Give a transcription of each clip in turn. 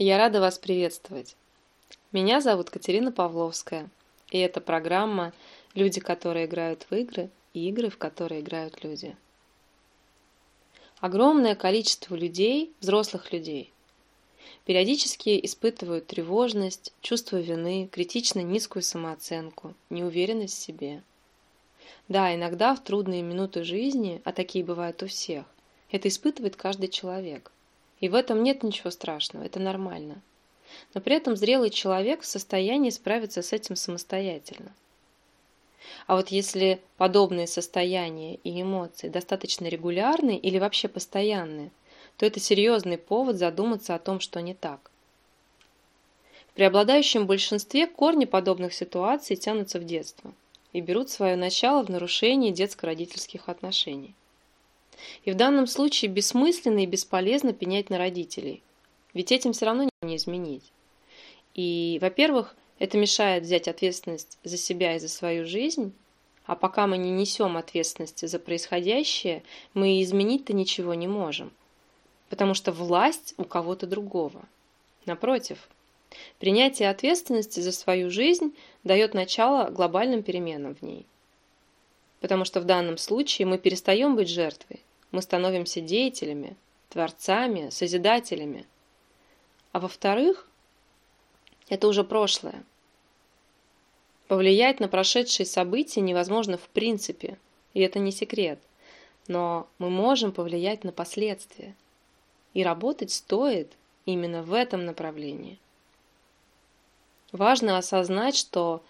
Я рада вас приветствовать. Меня зовут Катерина Павловская, и это программа «Люди, которые играют в игры» и «Игры, в которые играют люди». Огромное количество людей, взрослых людей, периодически испытывают тревожность, чувство вины, критично низкую самооценку, неуверенность в себе. Да, иногда в трудные минуты жизни, а такие бывают у всех, это испытывает каждый человек – и в этом нет ничего страшного, это нормально. Но при этом зрелый человек в состоянии справиться с этим самостоятельно. А вот если подобные состояния и эмоции достаточно регулярны или вообще постоянны, то это серьезный повод задуматься о том, что не так. В преобладающем большинстве корни подобных ситуаций тянутся в детство и берут свое начало в нарушении детско-родительских отношений. И в данном случае бессмысленно и бесполезно пенять на родителей. Ведь этим все равно не изменить. И, во-первых, это мешает взять ответственность за себя и за свою жизнь, а пока мы не несем ответственности за происходящее, мы изменить-то ничего не можем, потому что власть у кого-то другого. Напротив, принятие ответственности за свою жизнь дает начало глобальным переменам в ней. Потому что в данном случае мы перестаем быть жертвой, мы становимся деятелями, творцами, созидателями. А во-вторых, это уже прошлое. Повлиять на прошедшие события невозможно в принципе, и это не секрет. Но мы можем повлиять на последствия. И работать стоит именно в этом направлении. Важно осознать, что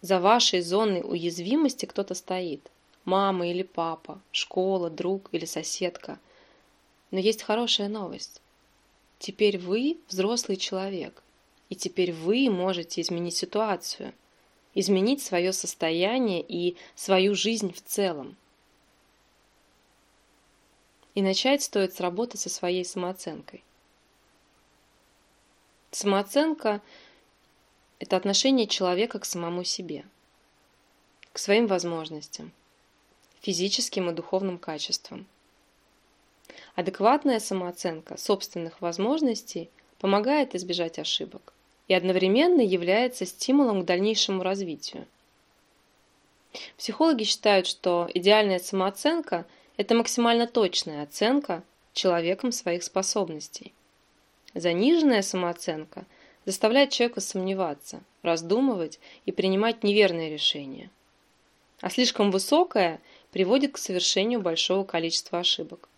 за вашей зоной уязвимости кто-то стоит – мама или папа, школа, друг или соседка. Но есть хорошая новость. Теперь вы взрослый человек, и теперь вы можете изменить ситуацию, изменить свое состояние и свою жизнь в целом. И начать стоит с работы со своей самооценкой. Самооценка – это отношение человека к самому себе, к своим возможностям, физическим и духовным качествам. Адекватная самооценка собственных возможностей помогает избежать ошибок и одновременно является стимулом к дальнейшему развитию. Психологи считают, что идеальная самооценка – это максимально точная оценка человеком своих способностей. Заниженная самооценка заставляет человека сомневаться, раздумывать и принимать неверные решения. А слишком высокая приводит к совершению большого количества ошибок.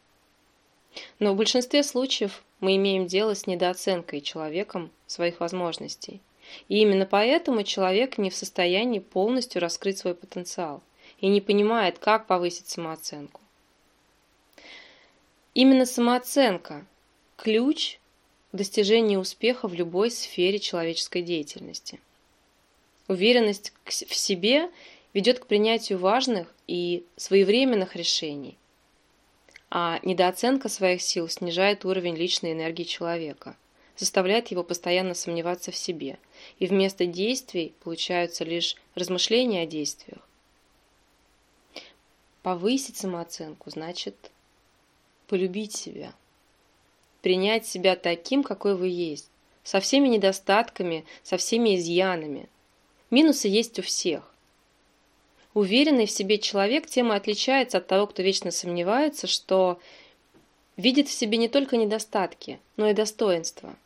Но в большинстве случаев мы имеем дело с недооценкой человеком своих возможностей. И именно поэтому человек не в состоянии полностью раскрыть свой потенциал и не понимает, как повысить самооценку. Именно самооценка – ключ к достижению успеха в любой сфере человеческой деятельности. Уверенность в себе ведет к принятию важных и своевременных решений, а недооценка своих сил снижает уровень личной энергии человека, заставляет его постоянно сомневаться в себе, и вместо действий получаются лишь размышления о действиях. Повысить самооценку значит полюбить себя, принять себя таким, какой вы есть, со всеми недостатками, со всеми изъянами. Минусы есть у всех. Уверенный в себе человек тем и отличается от того, кто вечно сомневается, что видит в себе не только недостатки, но и достоинства.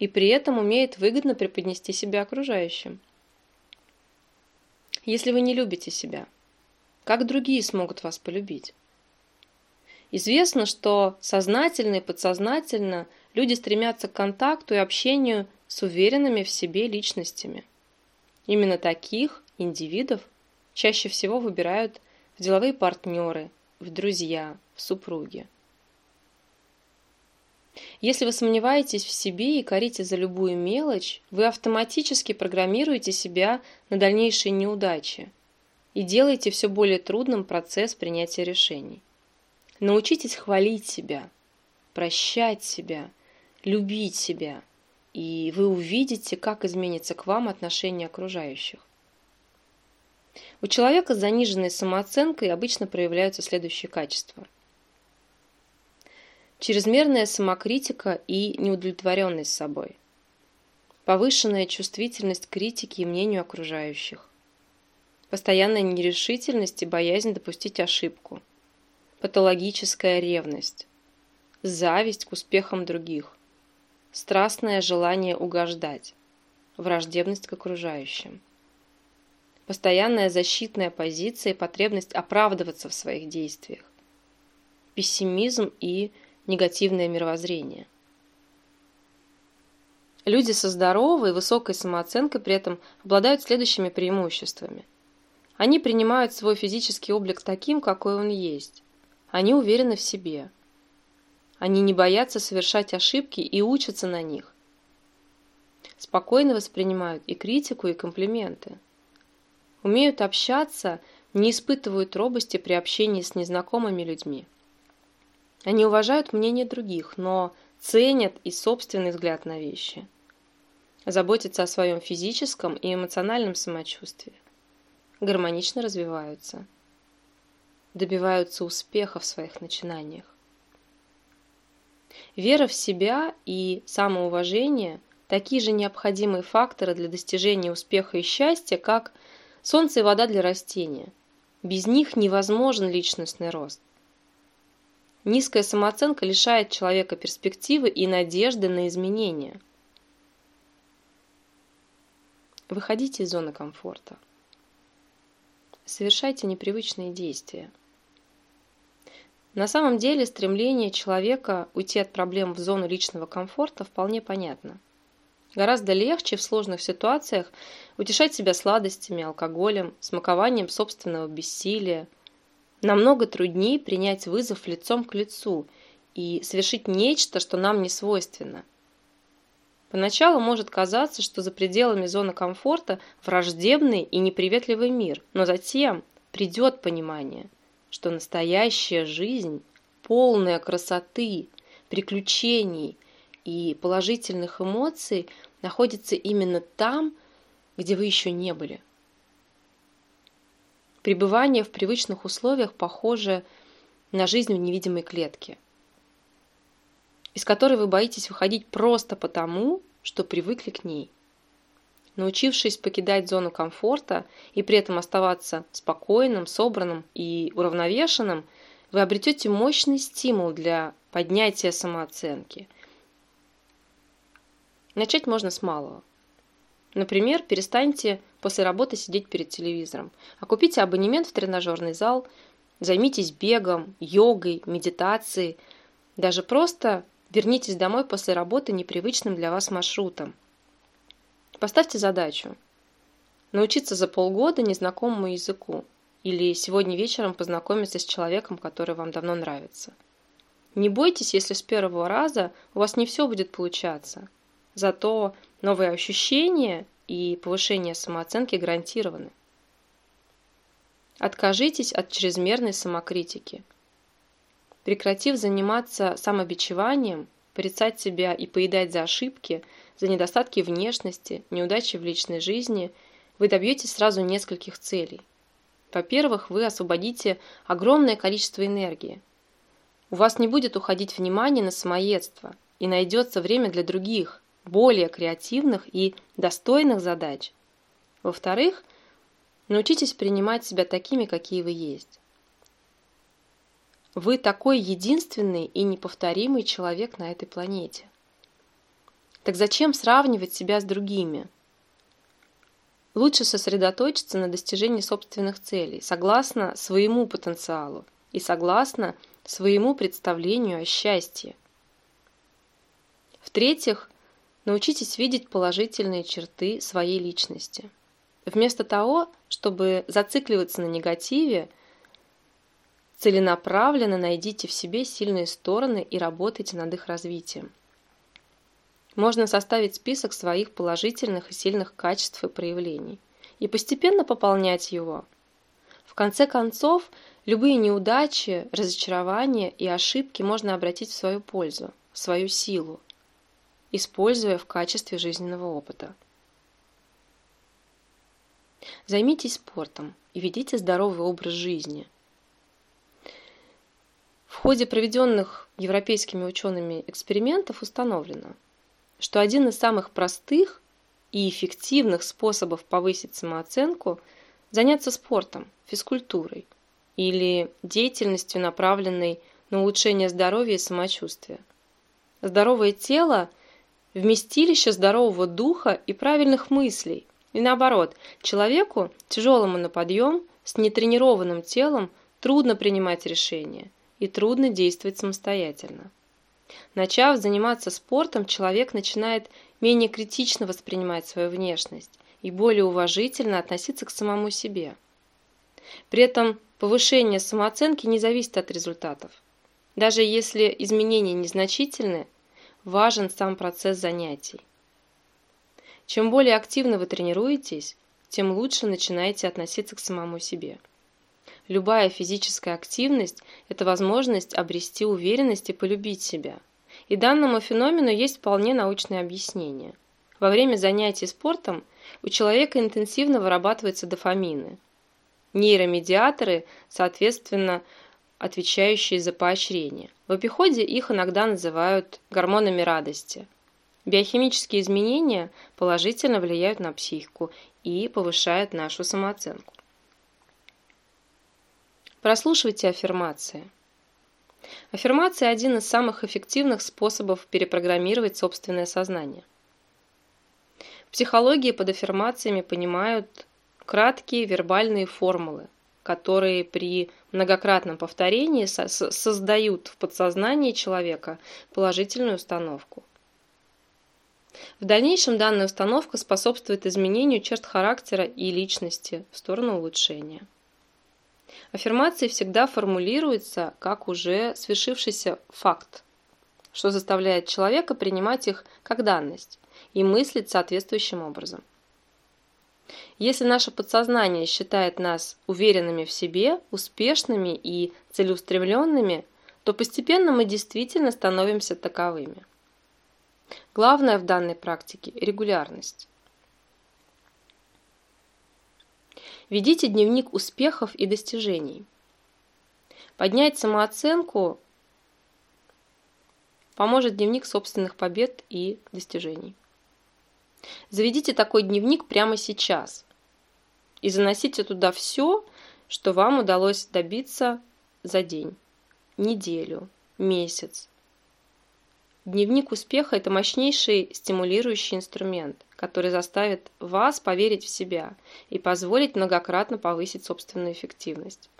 И при этом умеет выгодно преподнести себя окружающим. Если вы не любите себя, как другие смогут вас полюбить? Известно, что сознательно и подсознательно люди стремятся к контакту и общению с уверенными в себе личностями. Именно таких индивидов чаще всего выбирают в деловые партнеры, в друзья, в супруги. Если вы сомневаетесь в себе и корите за любую мелочь, вы автоматически программируете себя на дальнейшие неудачи и делаете все более трудным процесс принятия решений. Научитесь хвалить себя, прощать себя, любить себя, и вы увидите, как изменится к вам отношение окружающих. У человека с заниженной самооценкой обычно проявляются следующие качества. чрезмерная самокритика и неудовлетворенность собой, повышенная чувствительность к критике и мнению окружающих, постоянная нерешительность и боязнь допустить ошибку, патологическая ревность, зависть к успехам других, страстное желание угождать, враждебность к окружающим, постоянная защитная позиция и потребность оправдываться в своих действиях, пессимизм и негативное мировоззрение. Люди со здоровой и высокой самооценкой при этом обладают следующими преимуществами. Они принимают свой физический облик таким, какой он есть. Они уверены в себе. Они не боятся совершать ошибки и учатся на них. Спокойно воспринимают и критику, и комплименты. Умеют общаться, не испытывают робости при общении с незнакомыми людьми. Они уважают мнение других, но ценят и собственный взгляд на вещи. Заботятся о своем физическом и эмоциональном самочувствии. Гармонично развиваются. Добиваются успеха в своих начинаниях. Вера в себя и самоуважение – такие же необходимые факторы для достижения успеха и счастья, как солнце и вода для растения. Без них невозможен личностный рост. Низкая самооценка лишает человека перспективы и надежды на изменения. Выходите из зоны комфорта. Совершайте непривычные действия. На самом деле стремление человека уйти от проблем в зону личного комфорта вполне понятно. Гораздо легче в сложных ситуациях утешать себя сладостями, алкоголем, смакованием собственного бессилия – Намного труднее принять вызов лицом к лицу и совершить нечто, что нам не свойственно. Поначалу может казаться, что за пределами зоны комфорта враждебный и неприветливый мир, но затем придет понимание, что настоящая жизнь, полная красоты, приключений и положительных эмоций, находится именно там, где вы еще не были. Пребывание в привычных условиях похоже на жизнь в невидимой клетке, из которой вы боитесь выходить просто потому, что привыкли к ней. Научившись покидать зону комфорта и при этом оставаться спокойным, собранным и уравновешенным, вы обретете мощный стимул для поднятия самооценки. Начать можно с малого. Например, перестаньте после работы сидеть перед телевизором, а купите абонемент в тренажерный зал, займитесь бегом, йогой, медитацией, даже просто вернитесь домой после работы непривычным для вас маршрутом. Поставьте задачу – научиться за полгода незнакомому языку или сегодня вечером познакомиться с человеком, который вам давно нравится. Не бойтесь, если с первого раза у вас не все будет получаться. Зато новые ощущения и повышение самооценки гарантированы. Откажитесь от чрезмерной самокритики. Прекратив заниматься самобичеванием, порицать себя и поедать за ошибки, за недостатки внешности, неудачи в личной жизни, вы добьетесь сразу нескольких целей. Во-первых, вы освободите огромное количество энергии. У вас не будет уходить внимание на самоедство, и найдется время для других, более креативных и достойных задач. Во-вторых, научитесь принимать себя такими, какие вы есть. Вы такой единственный и неповторимый человек на этой планете. Так зачем сравнивать себя с другими? Лучше сосредоточиться на достижении собственных целей, согласно своему потенциалу и согласно своему представлению о счастье. В-третьих, Научитесь видеть положительные черты своей личности. Вместо того, чтобы зацикливаться на негативе, целенаправленно найдите в себе сильные стороны и работайте над их развитием. Можно составить список своих положительных и сильных качеств и проявлений и постепенно пополнять его. В конце концов, любые неудачи, разочарования и ошибки можно обратить в свою пользу, в свою силу используя в качестве жизненного опыта. Займитесь спортом и ведите здоровый образ жизни. В ходе проведенных европейскими учеными экспериментов установлено, что один из самых простых и эффективных способов повысить самооценку – заняться спортом, физкультурой или деятельностью, направленной на улучшение здоровья и самочувствия. Здоровое тело – вместилище здорового духа и правильных мыслей. И наоборот, человеку, тяжелому на подъем, с нетренированным телом, трудно принимать решения и трудно действовать самостоятельно. Начав заниматься спортом, человек начинает менее критично воспринимать свою внешность и более уважительно относиться к самому себе. При этом повышение самооценки не зависит от результатов. Даже если изменения незначительны, важен сам процесс занятий. Чем более активно вы тренируетесь, тем лучше начинаете относиться к самому себе. Любая физическая активность – это возможность обрести уверенность и полюбить себя. И данному феномену есть вполне научное объяснение. Во время занятий спортом у человека интенсивно вырабатываются дофамины. Нейромедиаторы, соответственно, отвечающие за поощрение. В обиходе их иногда называют гормонами радости. Биохимические изменения положительно влияют на психику и повышают нашу самооценку. Прослушивайте аффирмации. Аффирмация – один из самых эффективных способов перепрограммировать собственное сознание. В психологии под аффирмациями понимают краткие вербальные формулы, которые при многократном повторении создают в подсознании человека положительную установку. В дальнейшем данная установка способствует изменению черт характера и личности в сторону улучшения. Аффирмации всегда формулируются как уже свершившийся факт, что заставляет человека принимать их как данность и мыслить соответствующим образом. Если наше подсознание считает нас уверенными в себе, успешными и целеустремленными, то постепенно мы действительно становимся таковыми. Главное в данной практике – регулярность. Ведите дневник успехов и достижений. Поднять самооценку поможет дневник собственных побед и достижений. Заведите такой дневник прямо сейчас и заносите туда все, что вам удалось добиться за день, неделю, месяц. Дневник успеха – это мощнейший стимулирующий инструмент, который заставит вас поверить в себя и позволит многократно повысить собственную эффективность.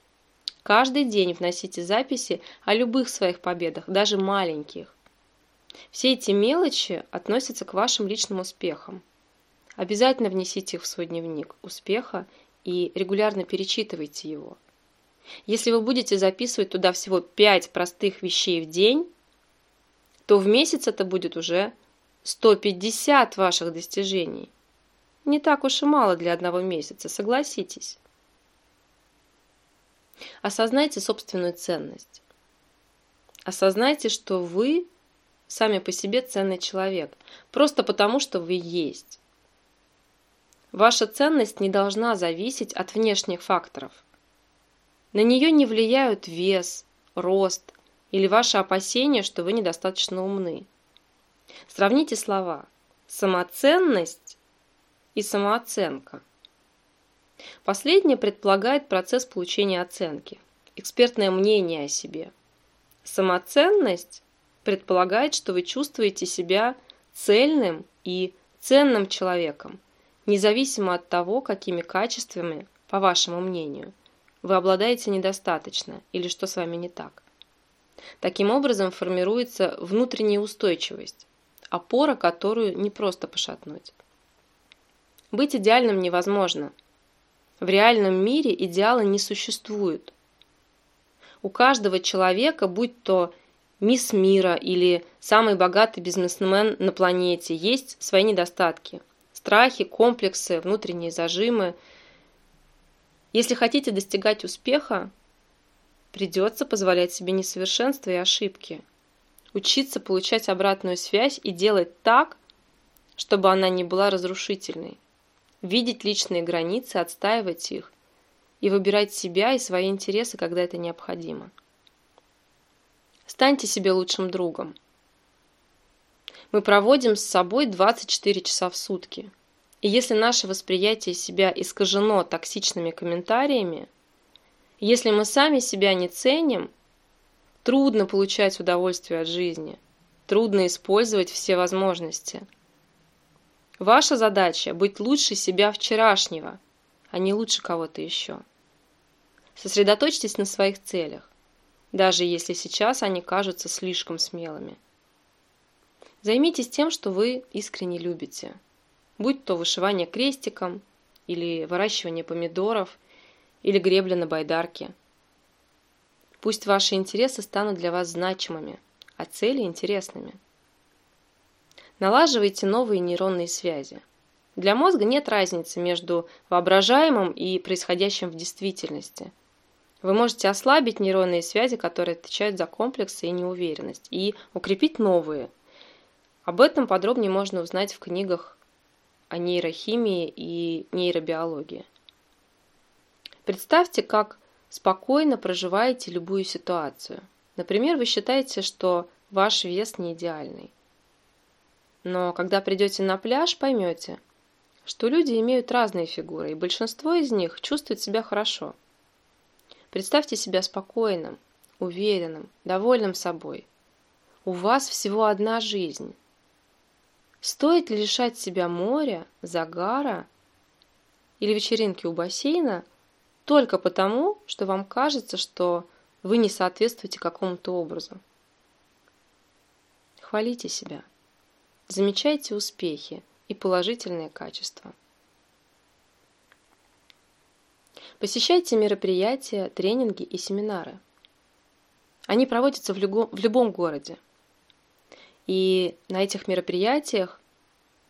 Каждый день вносите записи о любых своих победах, даже маленьких. Все эти мелочи относятся к вашим личным успехам. Обязательно внесите их в свой дневник успеха и регулярно перечитывайте его. Если вы будете записывать туда всего 5 простых вещей в день, то в месяц это будет уже 150 ваших достижений. Не так уж и мало для одного месяца, согласитесь. Осознайте собственную ценность. Осознайте, что вы сами по себе ценный человек, просто потому, что вы есть. Ваша ценность не должна зависеть от внешних факторов. На нее не влияют вес, рост, или ваше опасение, что вы недостаточно умны. Сравните слова «самоценность» и «самооценка». Последнее предполагает процесс получения оценки, экспертное мнение о себе. Самоценность предполагает, что вы чувствуете себя цельным и ценным человеком, независимо от того, какими качествами, по вашему мнению, вы обладаете недостаточно или что с вами не так. Таким образом формируется внутренняя устойчивость, опора, которую не просто пошатнуть. Быть идеальным невозможно. В реальном мире идеала не существует. У каждого человека, будь то мисс мира или самый богатый бизнесмен на планете, есть свои недостатки, страхи, комплексы, внутренние зажимы. Если хотите достигать успеха, Придется позволять себе несовершенства и ошибки. Учиться получать обратную связь и делать так, чтобы она не была разрушительной. Видеть личные границы, отстаивать их и выбирать себя и свои интересы, когда это необходимо. Станьте себе лучшим другом. Мы проводим с собой 24 часа в сутки. И если наше восприятие себя искажено токсичными комментариями, если мы сами себя не ценим, трудно получать удовольствие от жизни, трудно использовать все возможности. Ваша задача – быть лучше себя вчерашнего, а не лучше кого-то еще. Сосредоточьтесь на своих целях, даже если сейчас они кажутся слишком смелыми. Займитесь тем, что вы искренне любите, будь то вышивание крестиком или выращивание помидоров или гребля на байдарке. Пусть ваши интересы станут для вас значимыми, а цели интересными. Налаживайте новые нейронные связи. Для мозга нет разницы между воображаемым и происходящим в действительности. Вы можете ослабить нейронные связи, которые отвечают за комплексы и неуверенность, и укрепить новые. Об этом подробнее можно узнать в книгах о нейрохимии и нейробиологии. Представьте, как спокойно проживаете любую ситуацию. Например, вы считаете, что ваш вес не идеальный. Но когда придете на пляж, поймете, что люди имеют разные фигуры, и большинство из них чувствуют себя хорошо. Представьте себя спокойным, уверенным, довольным собой. У вас всего одна жизнь. Стоит ли лишать себя моря, загара или вечеринки у бассейна только потому, что вам кажется, что вы не соответствуете какому-то образу. Хвалите себя. Замечайте успехи и положительные качества. Посещайте мероприятия, тренинги и семинары. Они проводятся в любом, в любом городе. И на этих мероприятиях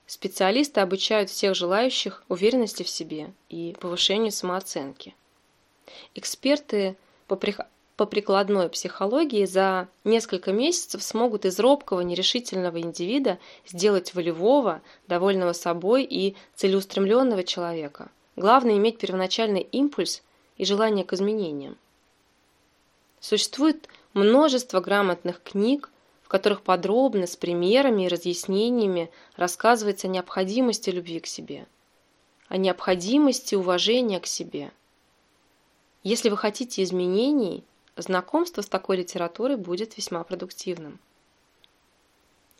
специалисты обучают всех желающих уверенности в себе и повышению самооценки. Эксперты по, при... по прикладной психологии за несколько месяцев смогут из робкого, нерешительного индивида сделать волевого, довольного собой и целеустремленного человека. Главное – иметь первоначальный импульс и желание к изменениям. Существует множество грамотных книг, в которых подробно, с примерами и разъяснениями рассказывается о необходимости любви к себе, о необходимости уважения к себе – если вы хотите изменений, знакомство с такой литературой будет весьма продуктивным.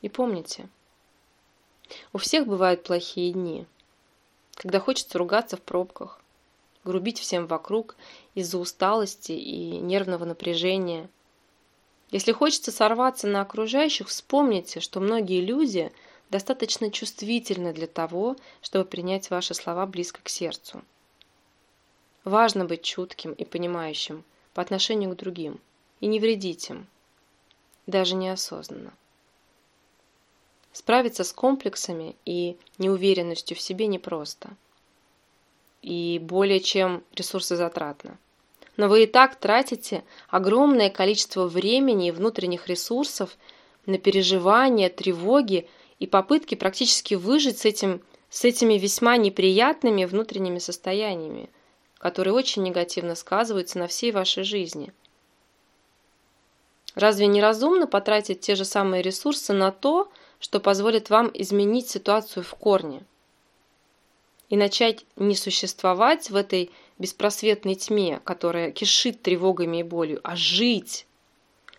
И помните, у всех бывают плохие дни, когда хочется ругаться в пробках, грубить всем вокруг из-за усталости и нервного напряжения. Если хочется сорваться на окружающих, вспомните, что многие люди достаточно чувствительны для того, чтобы принять ваши слова близко к сердцу. Важно быть чутким и понимающим по отношению к другим и не вредить им, даже неосознанно. Справиться с комплексами и неуверенностью в себе непросто. И более чем ресурсозатратно. Но вы и так тратите огромное количество времени и внутренних ресурсов на переживания, тревоги и попытки практически выжить с, этим, с этими весьма неприятными внутренними состояниями – которые очень негативно сказываются на всей вашей жизни. Разве не разумно потратить те же самые ресурсы на то, что позволит вам изменить ситуацию в корне? И начать не существовать в этой беспросветной тьме, которая кишит тревогами и болью, а жить.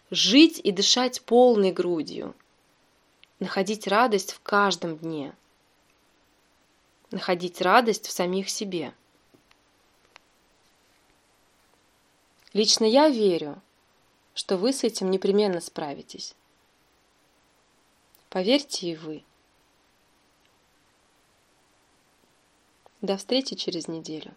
Жить и дышать полной грудью. Находить радость в каждом дне. Находить радость в самих себе. Лично я верю, что вы с этим непременно справитесь. Поверьте и вы. До встречи через неделю.